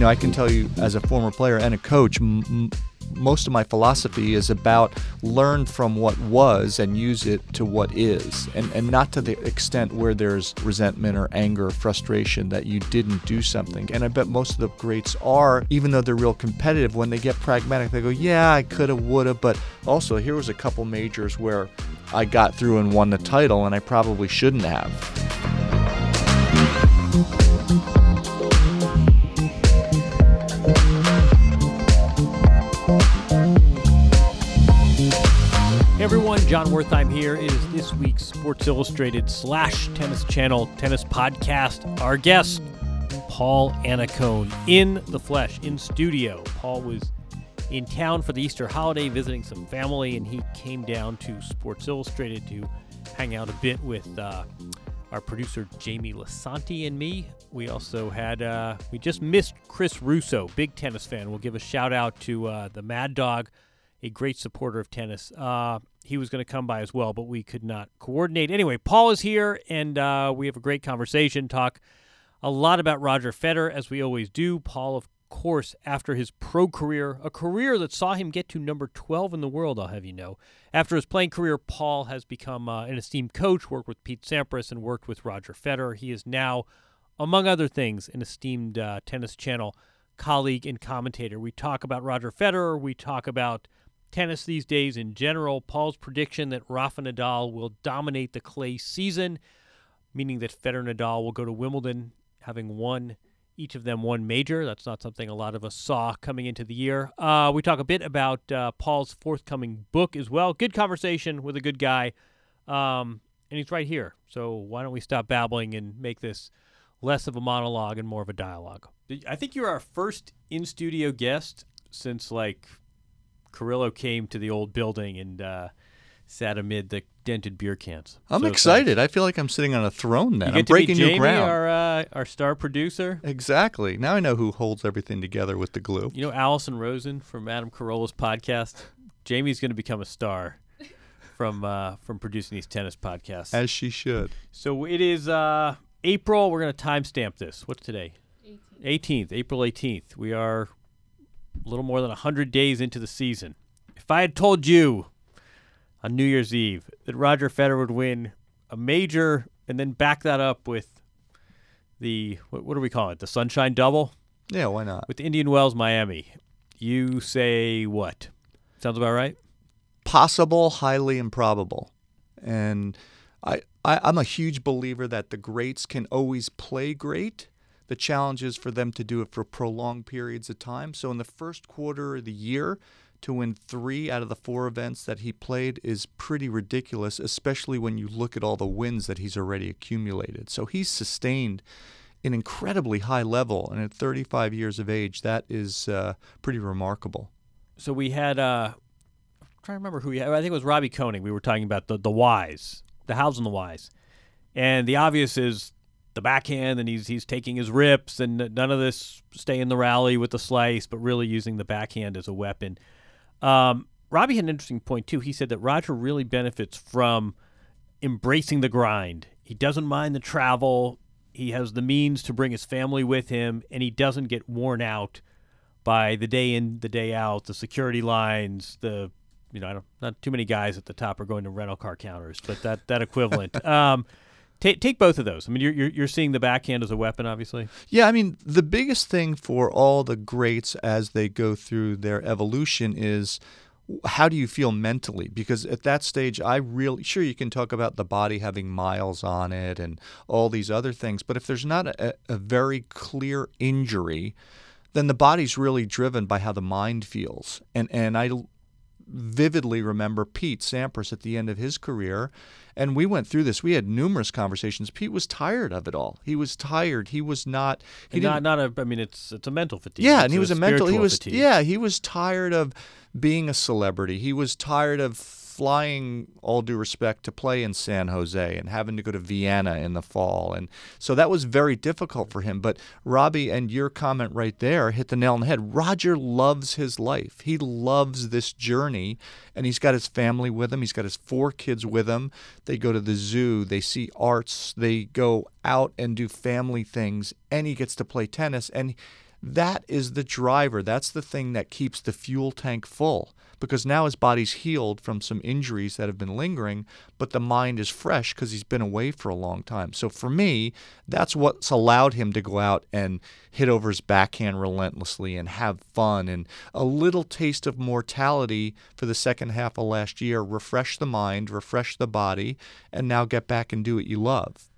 know, I can tell you as a former player and a coach, m- most of my philosophy is about learn from what was and use it to what is, and, and not to the extent where there's resentment or anger or frustration that you didn't do something. And I bet most of the greats are, even though they're real competitive, when they get pragmatic, they go, Yeah, I could have, would have, but also here was a couple majors where I got through and won the title, and I probably shouldn't have. Jon Wertheim here. It is this week's Sports Illustrated slash Tennis Channel Tennis Podcast. Our guest, Paul Annacone, in the flesh, in studio. Paul was in town for the Easter holiday visiting some family, and he came down to Sports Illustrated to hang out a bit with uh, our producer Jamie Lisanti and me. We also had, uh, we just missed Chris Russo, big tennis fan. We'll give a shout out to uh, the Mad Dog a great supporter of tennis. Uh, he was going to come by as well, but we could not coordinate. Anyway, Paul is here, and uh, we have a great conversation. Talk a lot about Roger Federer, as we always do. Paul, of course, after his pro career, a career that saw him get to number 12 in the world, I'll have you know. After his playing career, Paul has become uh, an esteemed coach, worked with Pete Sampras, and worked with Roger Federer. He is now, among other things, an esteemed uh, Tennis Channel colleague and commentator. We talk about Roger Federer. We talk about tennis these days in general. Paul's prediction that Rafa Nadal will dominate the clay season, meaning that Federer and Nadal will go to Wimbledon having won each of them one major. That's not something a lot of us saw coming into the year. Uh, we talk a bit about uh, Paul's forthcoming book as well. Good conversation with a good guy, um, and he's right here. So why don't we stop babbling and make this less of a monologue and more of a dialogue? I think you're our first in studio guest since like Carillo came to the old building and uh, sat amid the dented beer cans. I'm So excited. I feel like I'm sitting on a throne now. You I'm get to breaking meet new Jamie, ground. our uh, our star producer. Exactly. Now I know who holds everything together with the glue. You know Allison Rosen from Adam Carolla's podcast. Jamie's going to become a star from uh, from producing these tennis podcasts. As she should. So it is uh, April. We're going to timestamp this. What's today? 18th. April 18th. We are a little more than 100 days into the season. If I had told you on New Year's Eve that Roger Federer would win a major and then back that up with the, what, what do we call it? The Sunshine Double Yeah, why not? with Indian Wells, Miami, you say what? Sounds about right? Possible, highly improbable. And I, I, I'm a huge believer that the greats can always play great. The challenge is for them to do it for prolonged periods of time. So in the first quarter of the year, to win three out of the four events that he played is pretty ridiculous, especially when you look at all the wins that he's already accumulated. So he's sustained an incredibly high level, and at 35 years of age, that is uh, pretty remarkable. So we had uh, trying to remember who he. I think it was Robbie Koenig. We were talking about the the whys, the hows and the whys, and the obvious is the backhand, and he's he's taking his rips, and none of this stay in the rally with the slice, but really using the backhand as a weapon. Um, Robbie had an interesting point too. He said that Roger really benefits from embracing the grind. He doesn't mind the travel. He has the means to bring his family with him, and he doesn't get worn out by the day in, the day out, the security lines, the you know, I don't, not too many guys at the top are going to rental car counters, but that that equivalent. um, take take both of those. I mean, you're, you're you're seeing the backhand as a weapon, obviously. Yeah, I mean, the biggest thing for all the greats as they go through their evolution is how do you feel mentally? Because at that stage, I really sure you can talk about the body having miles on it and all these other things, but if there's not a, a very clear injury, then the body's really driven by how the mind feels. And and I vividly remember Pete Sampras at the end of his career, and we went through this. We had numerous conversations. Pete was tired of it all. He was tired. He was not. He not not a. I mean, it's it's a mental fatigue. yeah, It's and he was a mental. He was fatigue. yeah. He was tired of being a celebrity. He was tired of flying, all due respect, to play in San Jose and having to go to Vienna in the fall, and so that was very difficult for him. But Robbie and your comment right there hit the nail on the head. Roger loves his life. He loves this journey, and he's got his family with him. He's got his four kids with him. They go to the zoo. They see arts. They go out and do family things, and he gets to play tennis and. That is the driver. That's the thing that keeps the fuel tank full because now his body's healed from some injuries that have been lingering, but the mind is fresh because he's been away for a long time. So for me, that's what's allowed him to go out and hit over his backhand relentlessly and have fun and a little taste of mortality for the second half of last year, refresh the mind, refresh the body, and now get back and do what you love.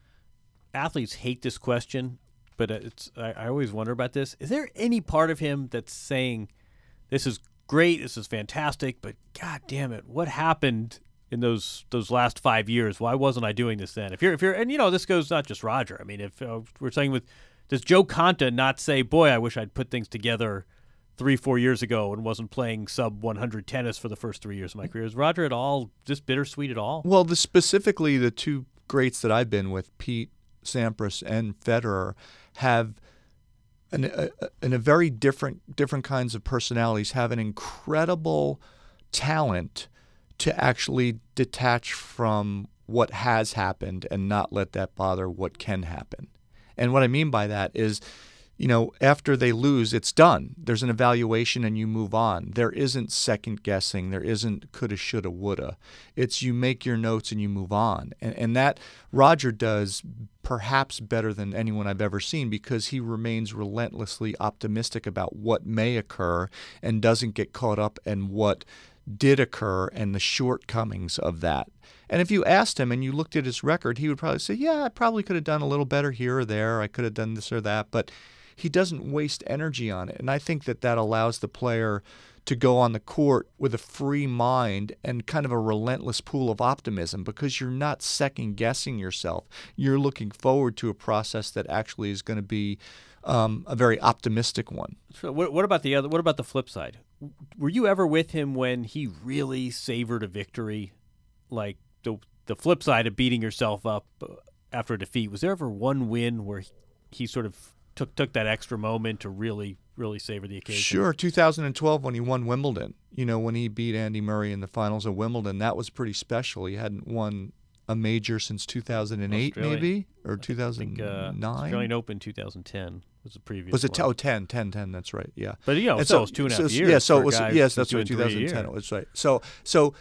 athletes hate this question, but it's I, I always wonder about this. Is there any part of him that's saying, "This is great, this is fantastic," but God damn it, what happened in those those last five years? Why wasn't I doing this then? If you're if you're and you know this goes not just Roger. I mean, if uh, we're saying with does Jo Konta not say, "Boy, I wish I'd put things together." Three, four years ago, and wasn't playing sub 100 tennis for the first three years of my career. Is Roger at all just bittersweet at all? Well, the specifically the two greats that I've been with, Pete Sampras and Federer, have an, a, in a very different different kinds of personalities have an incredible talent to actually detach from what has happened and not let that bother what can happen. And what I mean by that is you know, after they lose, it's done. There's an evaluation and you move on. There isn't second guessing. There isn't coulda, shoulda, woulda. It's you make your notes and you move on. And, and that Roger does perhaps better than anyone I've ever seen because he remains relentlessly optimistic about what may occur and doesn't get caught up in what did occur and the shortcomings of that. And if you asked him and you looked at his record, he would probably say, Yeah, I probably could have done a little better here or there. I could have done this or that. But he doesn't waste energy on it. And I think that that allows the player to go on the court with a free mind and kind of a relentless pool of optimism because you're not second guessing yourself. You're looking forward to a process that actually is going to be um, a very optimistic one. So what, what about the other? What about the flip side? Were you ever with him when he really savored a victory, like the the flip side of beating yourself up uh, after a defeat? Was there ever one win where he, he sort of took took that extra moment to really really savor the occasion? Sure, 2012 when he won Wimbledon. You know, when he beat Andy Murray in the finals of Wimbledon, that was pretty special. He hadn't won a major since 2008, Australia. maybe or I think, uh, 2009. Australian Open 2010 was the previous. was it one. oh, 10, 10, 10, That's right. Yeah. But you know, And so, it was two and a half so- years. Yeah, so it was. Yes, that's right. doing three a 2010. year. That's right. So, so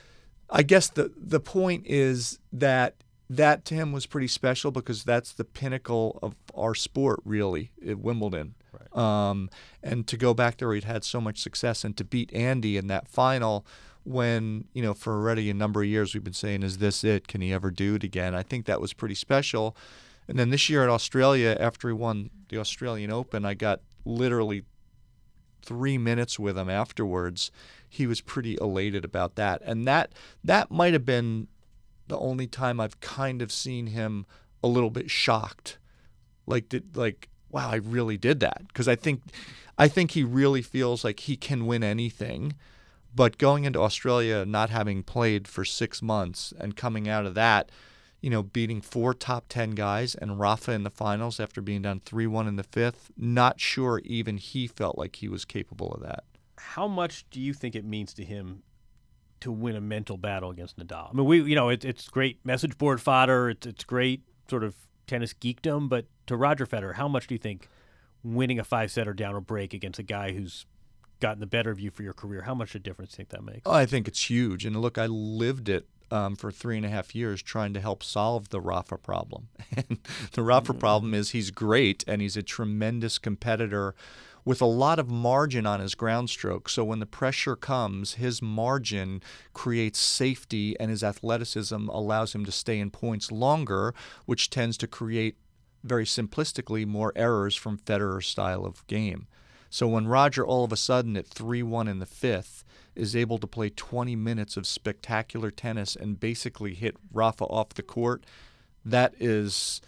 I guess the the point is that that to him was pretty special because that's the pinnacle of our sport, really, at Wimbledon. Right. Um, and to go back there, he'd had so much success, and to beat Andy in that final, when you know for already a number of years we've been saying, "Is this it? Can he ever do it again?" I think that was pretty special. And then this year at Australia, after he won the Australian Open, I got literally three minutes with him afterwards. He was pretty elated about that, and that that might have been the only time I've kind of seen him a little bit shocked, like did like wow, I really did that. Because I think I think he really feels like he can win anything, But going into Australia, not having played for six months, and coming out of that, you know, beating four top 10 guys and Rafa in the finals after being down 3 1 in the fifth, not sure even he felt like he was capable of that. How much do you think it means to him to win a mental battle against Nadal? I mean, we, you know, it, it's great message board fodder, it's, it's great sort of tennis geekdom, but to Roger Federer, how much do you think winning a five setter down a break against a guy who's gotten the better of you for your career, how much of a difference do you think that makes? Oh, I think it's huge. And look, I lived it um, for three and a half years trying to help solve the Rafa problem. And the Rafa problem is he's great and he's a tremendous competitor with a lot of margin on his ground stroke. So when the pressure comes, his margin creates safety and his athleticism allows him to stay in points longer, which tends to create very simplistically more errors from Federer's style of game. So when Roger all of a sudden at 3 1 in the fifth is able to play 20 minutes of spectacular tennis and basically hit Rafa off the court, that is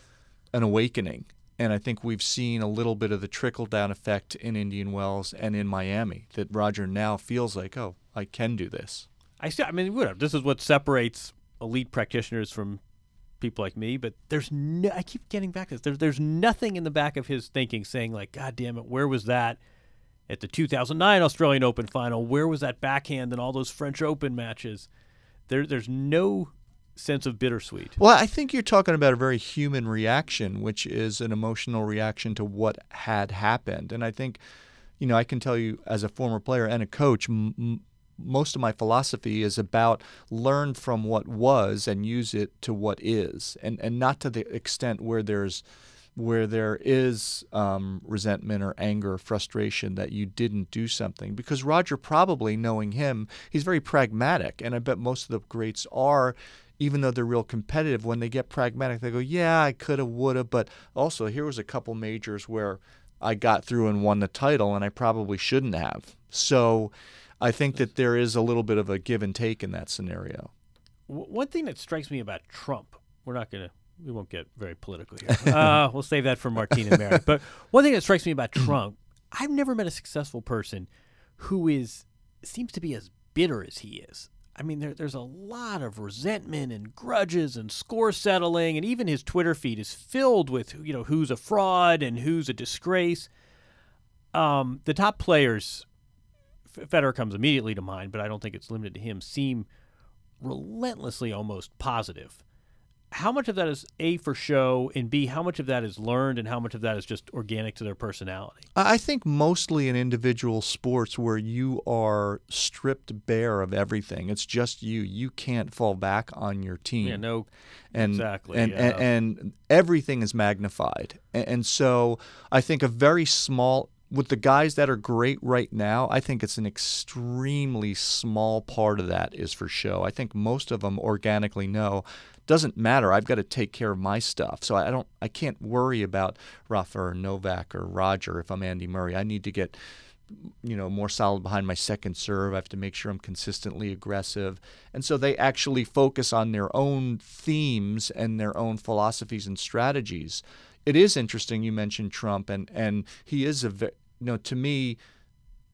an awakening. And I think we've seen a little bit of the trickle down effect in Indian Wells and in Miami that Roger now feels like, oh, I can do this. I see. I mean, whatever. This is what separates elite practitioners from people like me. But there's no, I keep getting back to this. There's, there's nothing in the back of his thinking saying like, God damn it, where was that at the 2009 Australian Open final? Where was that backhand in all those French Open matches? There, there's no sense of bittersweet. Well, I think you're talking about a very human reaction, which is an emotional reaction to what had happened. And I think, you know, I can tell you as a former player and a coach, m- most of my philosophy is about learn from what was and use it to what is, and and not to the extent where there's where there is um, resentment or anger, or frustration that you didn't do something. Because Roger, probably knowing him, he's very pragmatic, and I bet most of the greats are. Even though they're real competitive, when they get pragmatic, they go, "Yeah, I could have, would have," but also here was a couple majors where I got through and won the title, and I probably shouldn't have. So, I think that there is a little bit of a give and take in that scenario. One thing that strikes me about Trump, we're not going to we won't get very political here. uh, we'll save that for Martine and Mary. But one thing that strikes me about Trump, I've never met a successful person who is seems to be as bitter as he is. I mean, there, there's a lot of resentment and grudges and score settling, and even his Twitter feed is filled with you know who's a fraud and who's a disgrace. Um, the top players, Federer comes immediately to mind, but I don't think it's limited to him. Seem relentlessly almost positive how much of that is a for show and b how much of that is learned and how much of that is just organic to their personality? I think mostly in individual sports where you are stripped bare of everything. It's just you. You can't fall back on your team. Yeah no and exactly and, yeah. and, and everything is magnified. And, and so i think a very small with the guys that are great right now, I think it's an extremely small part of that is for show. I think most of them organically know doesn't matter. I've got to take care of my stuff. So I don't I can't worry about Rafa or Novak or Roger if I'm Andy Murray. I need to get you know more solid behind my second serve. I have to make sure I'm consistently aggressive. And so they actually focus on their own themes and their own philosophies and strategies. It is interesting you mentioned Trump and and he is a you know to me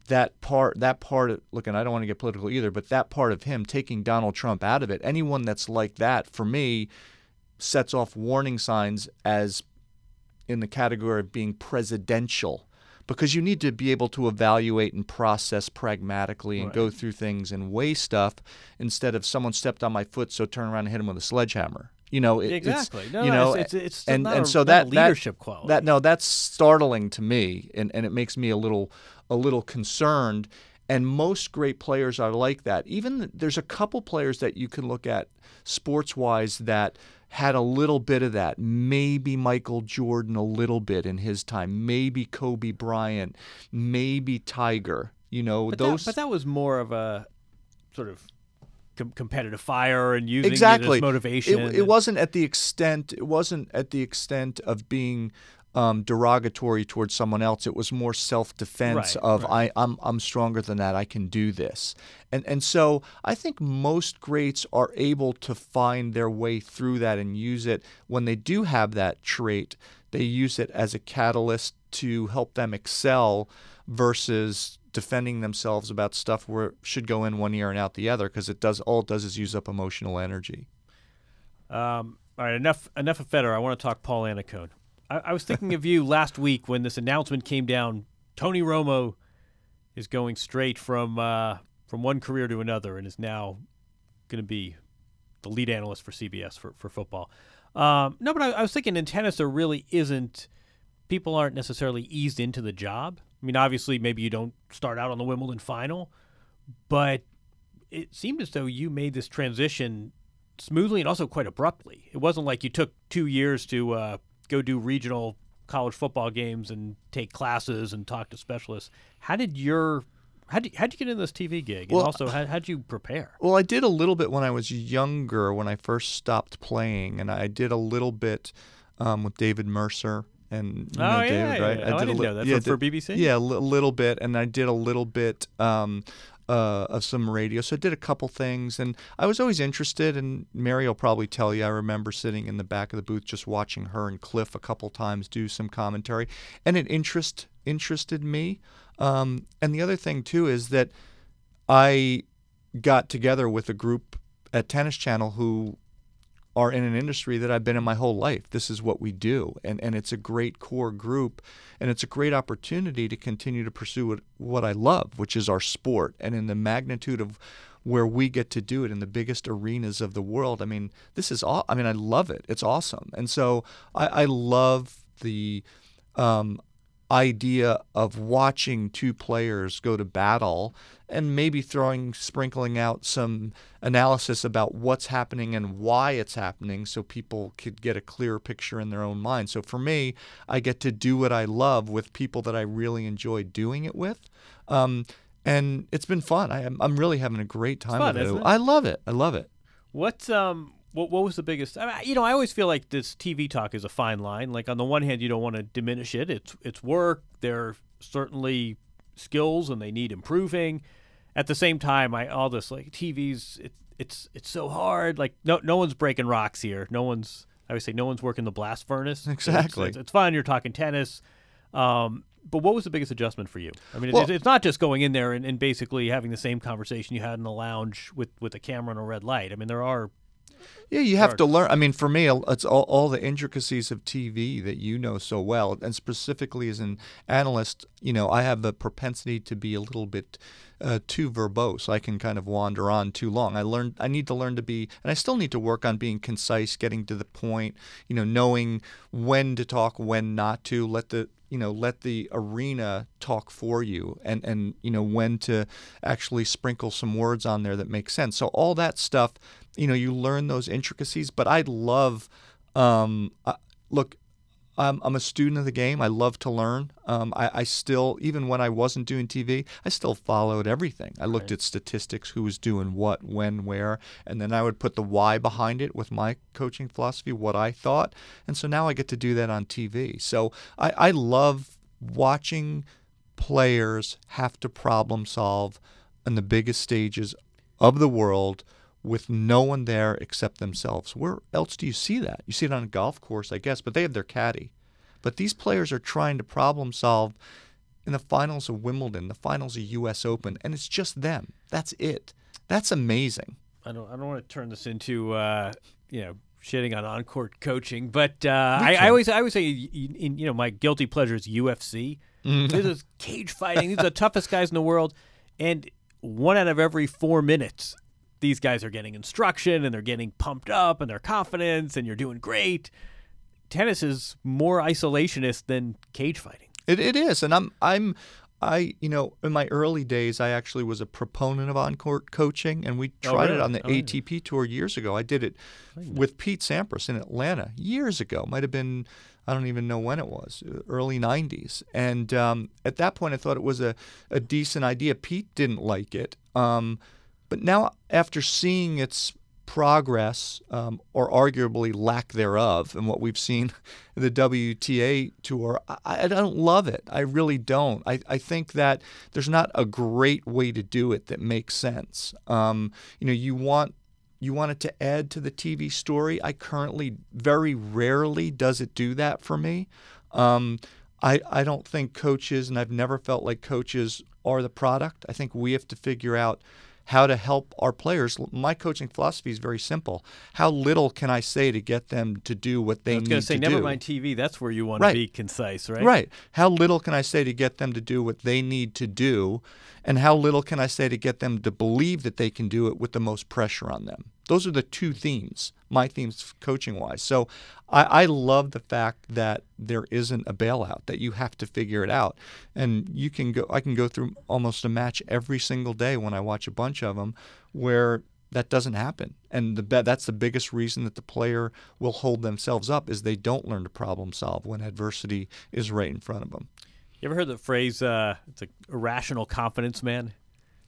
that part that part of look and I don't want to get political either, but that part of him taking Donald Trump out of it, anyone that's like that for me sets off warning signs as in the category of being presidential because you need to be able to evaluate and process pragmatically and right. go through things and weigh stuff instead of someone stepped on my foot so turn around and hit him with a sledgehammer you know it, exactly it's, no, you know it's, it's, it's and, not and a, so that leadership that, quality that no that's startling to me and, and it makes me a little a little concerned. And most great players are like that. Even there's a couple players that you can look at sports wise that had a little bit of that. Maybe Michael Jordan a little bit in his time. Maybe Kobe Bryant. Maybe Tiger. You know but those. That, but that was more of a sort of com- competitive fire and using exactly it as motivation. It, it wasn't at the extent. It wasn't at the extent of being um, derogatory towards someone else. It was more self-defense right, of right. I, I'm I'm stronger than that. I can do this. And and so I think most greats are able to find their way through that and use it when they do have that trait. They use it as a catalyst to help them excel versus defending themselves about stuff where it should go in one ear and out the other because it does all it does is use up emotional energy. Um, all right, enough enough of Federer. I want to talk Paul Annacone. I, I was thinking of you last week when this announcement came down. Tony Romo is going straight from uh, from one career to another and is now going to be the lead analyst for CBS for for football. Um, no, but I, I was thinking in tennis there really isn't. People aren't necessarily eased into the job. I mean, obviously, maybe you don't start out on the Wimbledon final, but it seemed as though you made this transition smoothly and also quite abruptly. It wasn't like you took two years to uh, go do regional college football games and take classes and talk to specialists. How did your how did, how'd you get into this TV gig? And Well, also, how, how'd you prepare? Well, I did a little bit when I was younger, when I first stopped playing, and I did a little bit um, with David Mercer and you Oh, know yeah, David, yeah, right? yeah. Oh, I did a didn't li- know that. Yeah, For- for BBC? Yeah, a li- little bit, and I did a little bit um, uh, of some radio. So I did a couple things, and I was always interested. And Mary will probably tell you, I remember sitting in the back of the booth just watching her and Cliff a couple times do some commentary, and it interest interested me. Um, and the other thing too is that I got together with a group at Tennis Channel who are in an industry that I've been in my whole life. This is what we do. And, and it's a great core group. And it's a great opportunity to continue to pursue what, what I love, which is our sport. And in the magnitude of where we get to do it in the biggest arenas of the world, I mean, this is all, I mean, I love it. It's awesome. And so I, I love the um, idea of watching two players go to battle and maybe throwing sprinkling out some analysis about what's happening and why it's happening so people could get a clearer picture in their own mind. So for me, I get to do what I love with people that I really enjoy doing it with. Um, and it's been fun. I am, I'm really having a great time fun, with it. it? I love it. I love it. What um what what was the biggest? I mean, you know, I always feel like this TV talk is a fine line. Like on the one hand, you don't want to diminish it. It's it's work. There are certainly skills, and they need improving. At the same time, I all this like TV's it, it's it's so hard. Like no no one's breaking rocks here. No one's I would say no one's working the blast furnace. Exactly. It's, it's fun. You're talking tennis. Um, but what was the biggest adjustment for you? I mean, Well- it's, it's not just going in there and, and basically having the same conversation you had in the lounge with, with a camera and a red light. I mean, there are Yeah, you have to learn. I mean, for me, uh, it's all, all the intricacies of TV that you know so well, and specifically as an analyst, you know, I have a propensity to be a little bit uh, too verbose. I can kind of wander on too long. I learned. I need to learn to be, and I still need to work on being concise, getting to the point. You know, knowing when to talk, when not to. Let the you know let the arena talk for you and and you know when to actually sprinkle some words on there that make sense so all that stuff you know you learn those intricacies but i love um look I'm, I'm a student of the game. I love to learn. Um, I, I still, even when I wasn't doing TV, I still followed everything. I looked at statistics, who was doing what, when, where, and then I would put the why behind it with my coaching philosophy, what I thought. And so now I get to do that on TV. So I, I love watching players have to problem solve on the biggest stages of the world with no one there except themselves. Where else do you see that? You see it on a golf course, I guess, but they have their caddy. But these players are trying to problem solve in the finals of Wimbledon, the finals of US Open, and it's just them. That's it. That's amazing. I don't I don't want to turn this into uh, you know shitting on on court coaching, but uh, I, I always I always say in, you know my guilty pleasure is UFC. This is cage fighting. These are the toughest guys in the world, and one out of every four minutes, these guys are getting instruction and they're getting pumped up and they're confidence, and you're doing great. Tennis is more isolationist than cage fighting. It, it is, and I'm I'm I you know in my early days I actually was a proponent of on-court coaching, and we Oh, tried it on the Oh, yeah. ATP tour years ago. I did it with Pete Sampras in Atlanta years ago. Might have been I don't even know when it was, uh, early '90s. And um, at that point, I thought it was a a decent idea. Pete didn't like it, um, but now after seeing its progress, um, or arguably lack thereof, and what we've seen in the WTA tour, I, I don't love it. I really don't. I, I think that there's not a great way to do it that makes sense. Um, you know, you want you want it to add to the TV story. I currently very rarely does it do that for me. Um, I, I don't think coaches, and I've never felt like coaches are the product. I think we have to figure out how to help our players. My coaching philosophy is very simple. How little can I say to get them to do what they I was need going to say, never do? mind TV. That's where you want Right. to be concise, right? Right. How little can I say to get them to do what they need to do? And how little can I say to get them to believe that they can do it with the most pressure on them? Those are the two themes, my themes coaching wise. So I, I love the fact that there isn't a bailout, that you have to figure it out. And you can go, I can go through almost a match every single day when I watch a bunch of them where that doesn't happen. And the, that's the biggest reason that the player will hold themselves up is they don't learn to problem solve when adversity is right in front of them. You ever heard the phrase, uh, it's a irrational confidence man?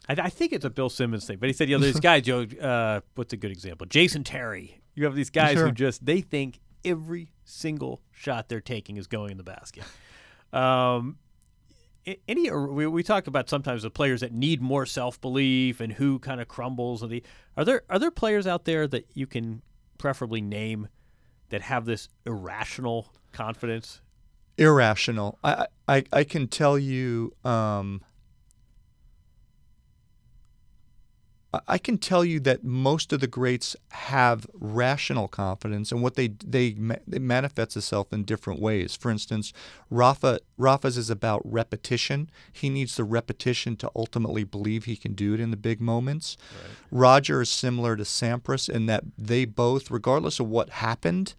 I, I think it's a Bill Simmons thing, but he said, you know, there's guys, Joe, uh, what's a good example? Jason Terry. You have these guys Sure. who just, they think every single shot they're taking is going in the basket. Um, any we, we talk about sometimes the players that need more self belief and who kind of crumbles. And the are there are there players out there that you can preferably name that have this irrational confidence? Irrational. I I, I can tell you. Um, I- can tell you that most of the greats have rational confidence, and what they they it manifests itself in different ways. For instance, Rafa Rafa's is about repetition. He needs the repetition to ultimately believe he can do it in the big moments. Roger is similar to Sampras in that they both, regardless of what happened,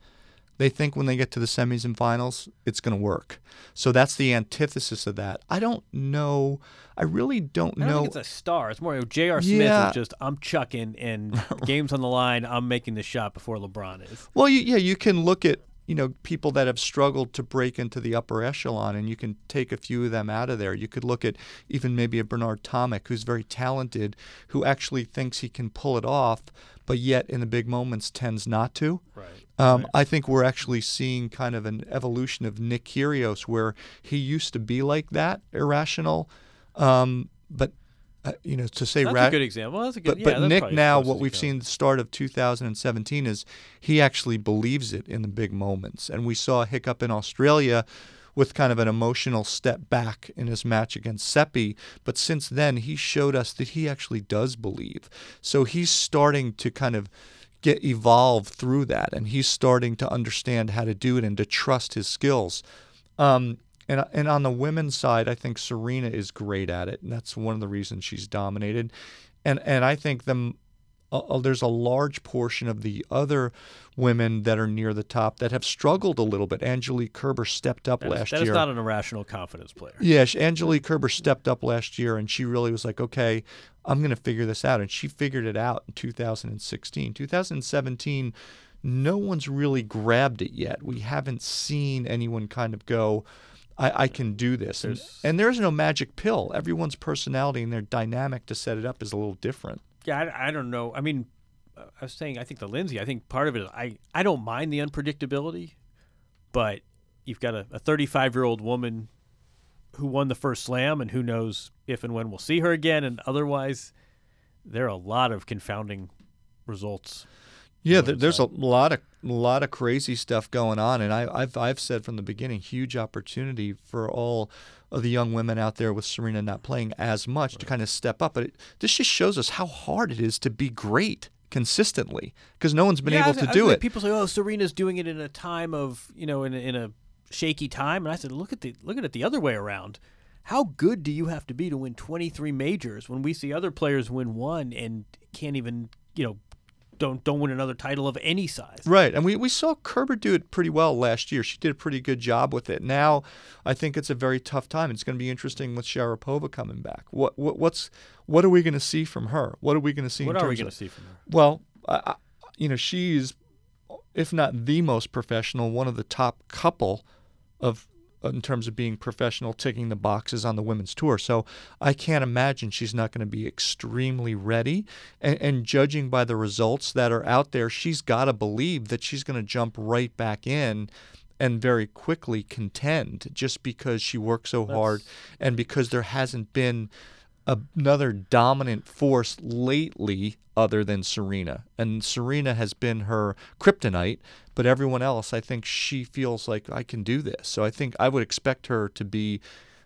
they think when they get to the semis and finals, it's going to work. So that's the antithesis of that. I don't know. I really don't I don't know. think it's a star. It's more J.R. Smith Yeah. is just I'm chucking and games on the line. I'm making the shot before LeBron is. Well, you, yeah, you can look at you know people that have struggled to break into the upper echelon, and you can take a few of them out of there. You could look at even maybe a Bernard Tomic, who's very talented, who actually thinks he can pull it off, but yet in the big moments tends not to. Right. Um, I think we're actually seeing kind of an evolution of Nick Kyrgios, where he used to be like that, irrational, um, but uh, you know, to say That's ra- a good example. That's a good. but, yeah, but Nick now, what we've seen the start of 2017 is he actually believes it in the big moments, and we saw a hiccup in Australia with kind of an emotional step back in his match against Seppi. But since then, he showed us that he actually does believe. So he's starting to kind of get evolve through that, and he's starting to understand how to do it and to trust his skills. Um, and and on the women's side, I think Serena is great at it, and that's one of the reasons she's dominated. And and I think them uh, there's a large portion of the other women that are near the top that have struggled a little bit. Angelique Kerber stepped up That is- last that is year. That is not an irrational confidence player. Yeah, she- Angelique Kerber stepped up last year, and she really was like, "Okay, I'm going to figure this out," and she figured it out in 2016. 2017, no one's really grabbed it yet. We haven't seen anyone kind of go, "I, I can do this," and, and there's no magic pill. Everyone's personality and their dynamic to set it up is a little different. Yeah, I, I don't know. I mean, I was saying, I think the Lindsay. I think part of it is I I don't mind the unpredictability, but you've got a 35 year old woman who won the first slam, and who knows if and when we'll see her again. And otherwise, there are a lot of confounding results. Yeah, there's a lot of lot of crazy stuff going on, and I, I've I've said from the beginning, huge opportunity for all of the young women out there with Serena not playing as much to kind of step up. But it, this just shows us how hard it is to be great consistently because no one's been Yeah, able was- to do it. People say, "Oh, Serena's doing it in a time of you know in a, in a shaky time," and I said, "Look at the look at it the other way around. How good do you have to be to win 23 majors when we see other players win one and can't even you know don't don't win another title of any size?" Right, and we, we saw Kerber do it pretty well last year. She did a pretty good job with it. Now, I think it's a very tough time. It's going to be interesting with Sharapova coming back. What, what what's what are we going to see from her? What are we going to see? What are we going to see from her? Well, I- you know, she's, if not the most professional, one of the top couple of in terms of being professional, ticking the boxes on the women's tour. So I can't imagine she's not going to be extremely ready. And, and judging by the results that are out there, she's got to believe that she's going to jump right back in and very quickly contend just because she worked so hard and because there hasn't been another dominant force lately other than Serena. And Serena has been her kryptonite, but everyone else, I think she feels like I can do this. So I think I would expect her to be,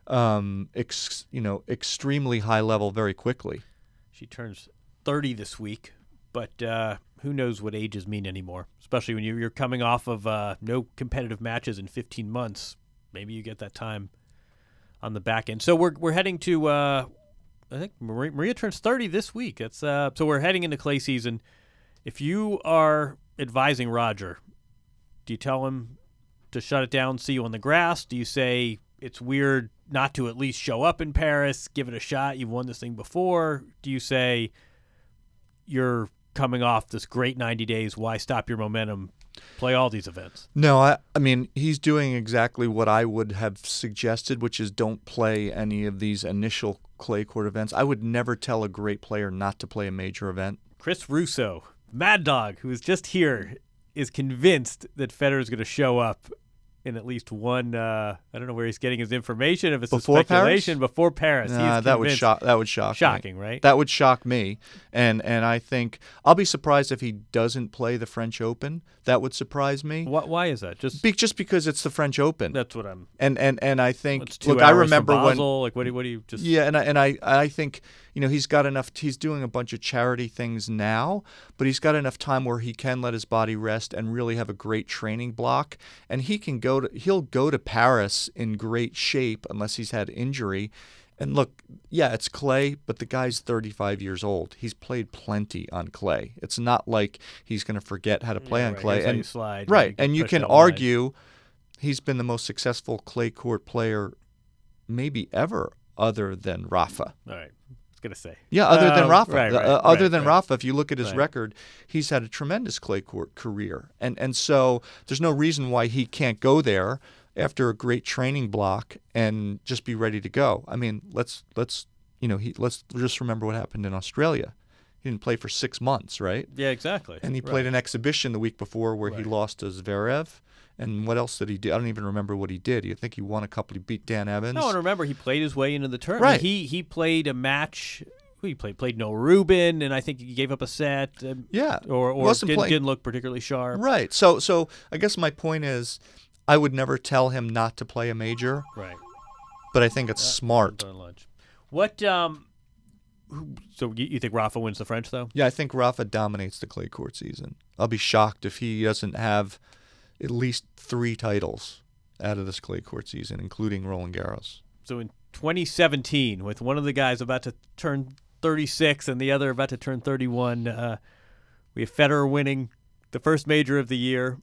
um, ex, you know, extremely high level very quickly. She turns 30 this week, but uh, who knows what ages mean anymore, especially when you're, coming off of uh, no competitive matches in 15 months. Maybe you get that time on the back end. So we're, we're heading to, uh, I think Maria, Maria turns 30 this week. That's uh, So we're heading into clay season. If you are advising Roger, do you tell him to shut it down, see you on the grass? Do you say it's weird not to at least show up in Paris, give it a shot? You've won this thing before. Do you say you're coming off this great 90 days? Why stop your momentum? Play all these events. No, I, I mean, he's doing exactly what I would have suggested, which is don't play any of these initial clay court events. I would never tell a great player not to play a major event. Chris Russo, Mad Dog, who is just here, is convinced that Federer is going to show up in at least one. Uh, I don't know where he's getting his information. If it's Before a speculation Paris? before Paris, Nah, that would shock. That would shock. me. Shocking, right? That would shock me, and and I think I'll be surprised if he doesn't play the French Open. That would surprise me. Why, why is that? Just Be, just because it's the French Open, that's what I'm. and and and I think look, I remember when Like, what do you, what do you just? Yeah, and I, and I I think you know he's got enough. He's doing a bunch of charity things now, but he's got enough time where he can let his body rest and really have a great training block, and he can go to he'll go to Paris in great shape unless he's had injury. And look, yeah, it's clay, but the guy's 35 years old. He's played plenty on clay. It's not like he's going to forget how to play Yeah, on right. clay. And you slide, right, and you can it all night. argue he's been the most successful clay court player maybe ever other than Rafa. All right, gonna say. Yeah, other than Um, Rafa. right, Uh, other right, than right. Rafa, if you look at his Right. record, he's had a tremendous clay court career, and and so there's no reason why he can't go there after a great training block and just be ready to go. I mean, let's let's you know he let's just remember what happened in Australia. He didn't play for six months, right? Yeah, exactly. And he Right. played an exhibition the week before where he lost to Zverev. And what else did he do? I don't even remember what he did. You think he won a couple? He beat Dan Evans. No, and remember he played his way into the tournament. Right. He he played a match. He played? Played Noah Rubin, and I think he gave up a set. um, Yeah, or or didn't, playing- didn't look particularly sharp. Right. So so I guess my point is I would never tell him not to play a major, Right. but I think it's smart. Lunch. What? Um. So you think Rafa wins the French though? Yeah, I think Rafa dominates the clay court season. I'll be shocked if he doesn't have at least 3 titles out of this clay court season including Roland Garros. So in 2017, with one of the guys about to turn 36 and the other about to turn 31, uh, we have Federer winning the first major of the year,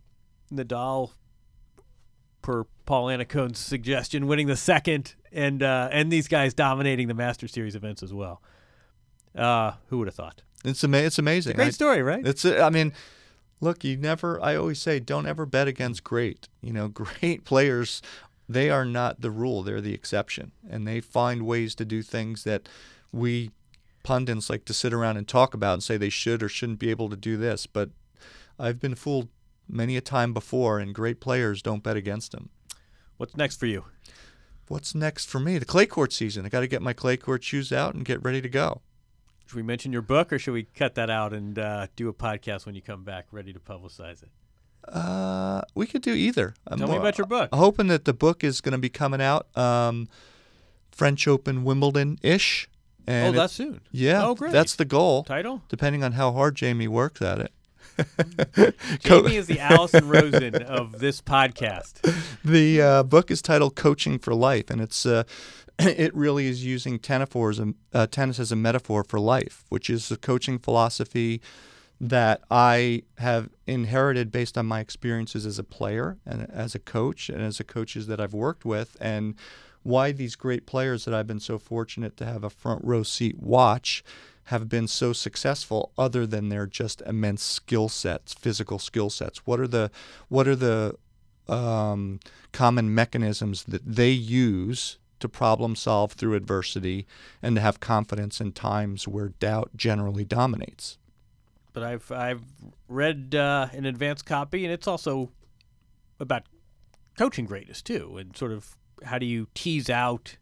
Nadal, per Paul Annacone's suggestion, winning the second, and uh, and these guys dominating the Master Series events as well. Uh, who would have thought? It's ama- it's amazing. Great I- story, right? It's a, I mean, look, you never. I always say, don't ever bet against great. You know, great players, they are not the rule; they're the exception, and they find ways to do things that we pundits like to sit around and talk about and say they should or shouldn't be able to do this. But I've been fooled many a time before, and great players don't bet against them. What's next for you? What's next for me? The clay court season. I got to get my clay court shoes out and get ready to go. Should we mention your book, or should we cut that out and uh, do a podcast when you come back, ready to publicize it? Uh, we could do either. I'm Tell me about your book. I'm hoping that the book is going to be coming out um, French Open Wimbledon ish. Oh, that's soon. Yeah. Oh, great. That's the goal. Title? Depending on how hard Jamie works at it. Jamie is the Allison Rosen of this podcast. The uh, book is titled "Coaching for Life," and it's uh, it really is using as a, uh, tennis as a metaphor for life, which is a coaching philosophy that I have inherited based on my experiences as a player and as a coach, and as a coaches that I've worked with, and why these great players that I've been so fortunate to have a front row seat watch have been so successful other than their just immense skill sets, physical skill sets. What are the what are the um, common mechanisms that they use to problem solve through adversity and to have confidence in times where doubt generally dominates. But I've I've read uh, an advanced copy, and it's also about coaching greatness too, and sort of how do you tease out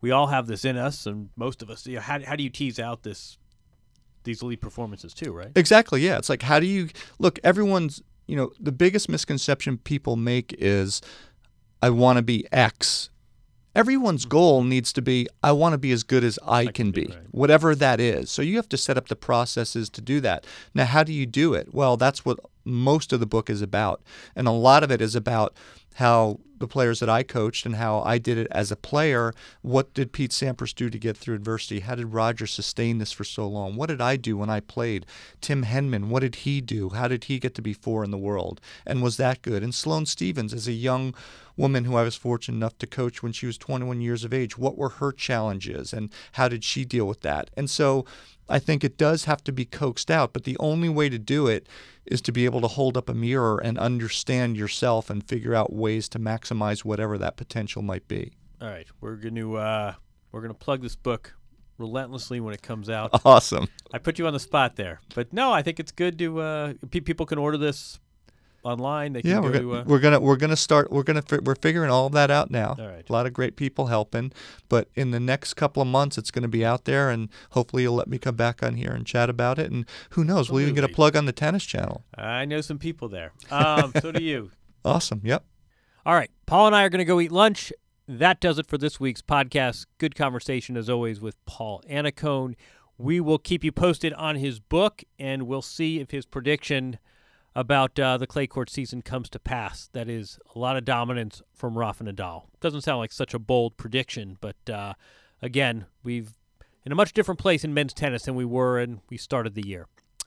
we all have this in us, and most of us. You know, how how do you tease out this these elite performances too? Right. Exactly. Yeah. It's like how do you look? Everyone's you know the biggest misconception people make is I want to be X. Everyone's goal needs to be I want to be as good as I, can, be, whatever that is. So you have to set up the processes to do that. Now, how do you do it? Well, that's what most of the book is about. And a lot of it is about how the players that I coached and how I did it as a player. What did Pete Sampras do to get through adversity? How did Roger sustain this for so long? What did I do when I played? Tim Henman, what did he do? How did he get to be four in the world? And was that good? And Sloane Stevens, as a young woman who I was fortunate enough to coach when she was 21 years of age, what were her challenges and how did she deal with that? And so I think it does have to be coaxed out, but the only way to do it is to be able to hold up a mirror and understand yourself and figure out ways to maximize whatever that potential might be. All right, we're going to uh, we're going to plug this book relentlessly when it comes out. Awesome. I put you on the spot there, but no, I think it's good to uh, pe- people can order this online. They can yeah, go we're to, gonna, uh, we're gonna we're gonna start. We're gonna fi- we're figuring all that out now. All right. A lot of great people helping, but in the next couple of months, it's going to be out there, and hopefully you'll let me come back on here and chat about it. And who knows, we'll even get a plug on the tennis channel. I know some people there. Um, so do you. Awesome. Yep. All right. Paul and I are going to go eat lunch. That does it for this week's podcast. Good conversation, as always, with Paul Annacone. We will keep you posted on his book, and we'll see if his prediction about uh, the clay court season comes to pass. That is a lot of dominance from Rafa Nadal. Doesn't sound like such a bold prediction, but uh, again, we've in a much different place in men's tennis than we were and we started the year.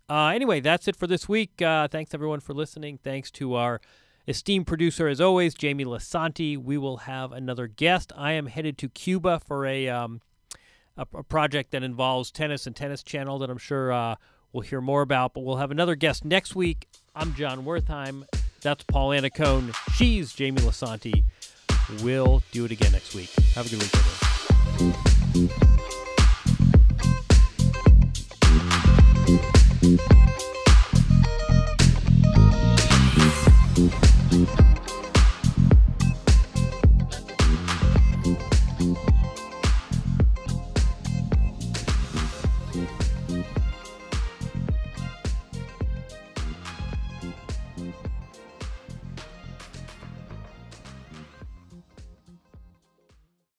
Uh, anyway, that's it for this week. Uh, thanks everyone for listening. Thanks to our esteemed producer, as always, Jamie Lisanti. We will have another guest. I am headed to Cuba for a um, a, a project that involves tennis and Tennis Channel that I'm sure uh, we'll hear more about. But we'll have another guest next week. I'm Jon Wertheim. That's Paul Annacone. She's Jamie Lisanti. We'll do it again next week. Have a good week, everyone.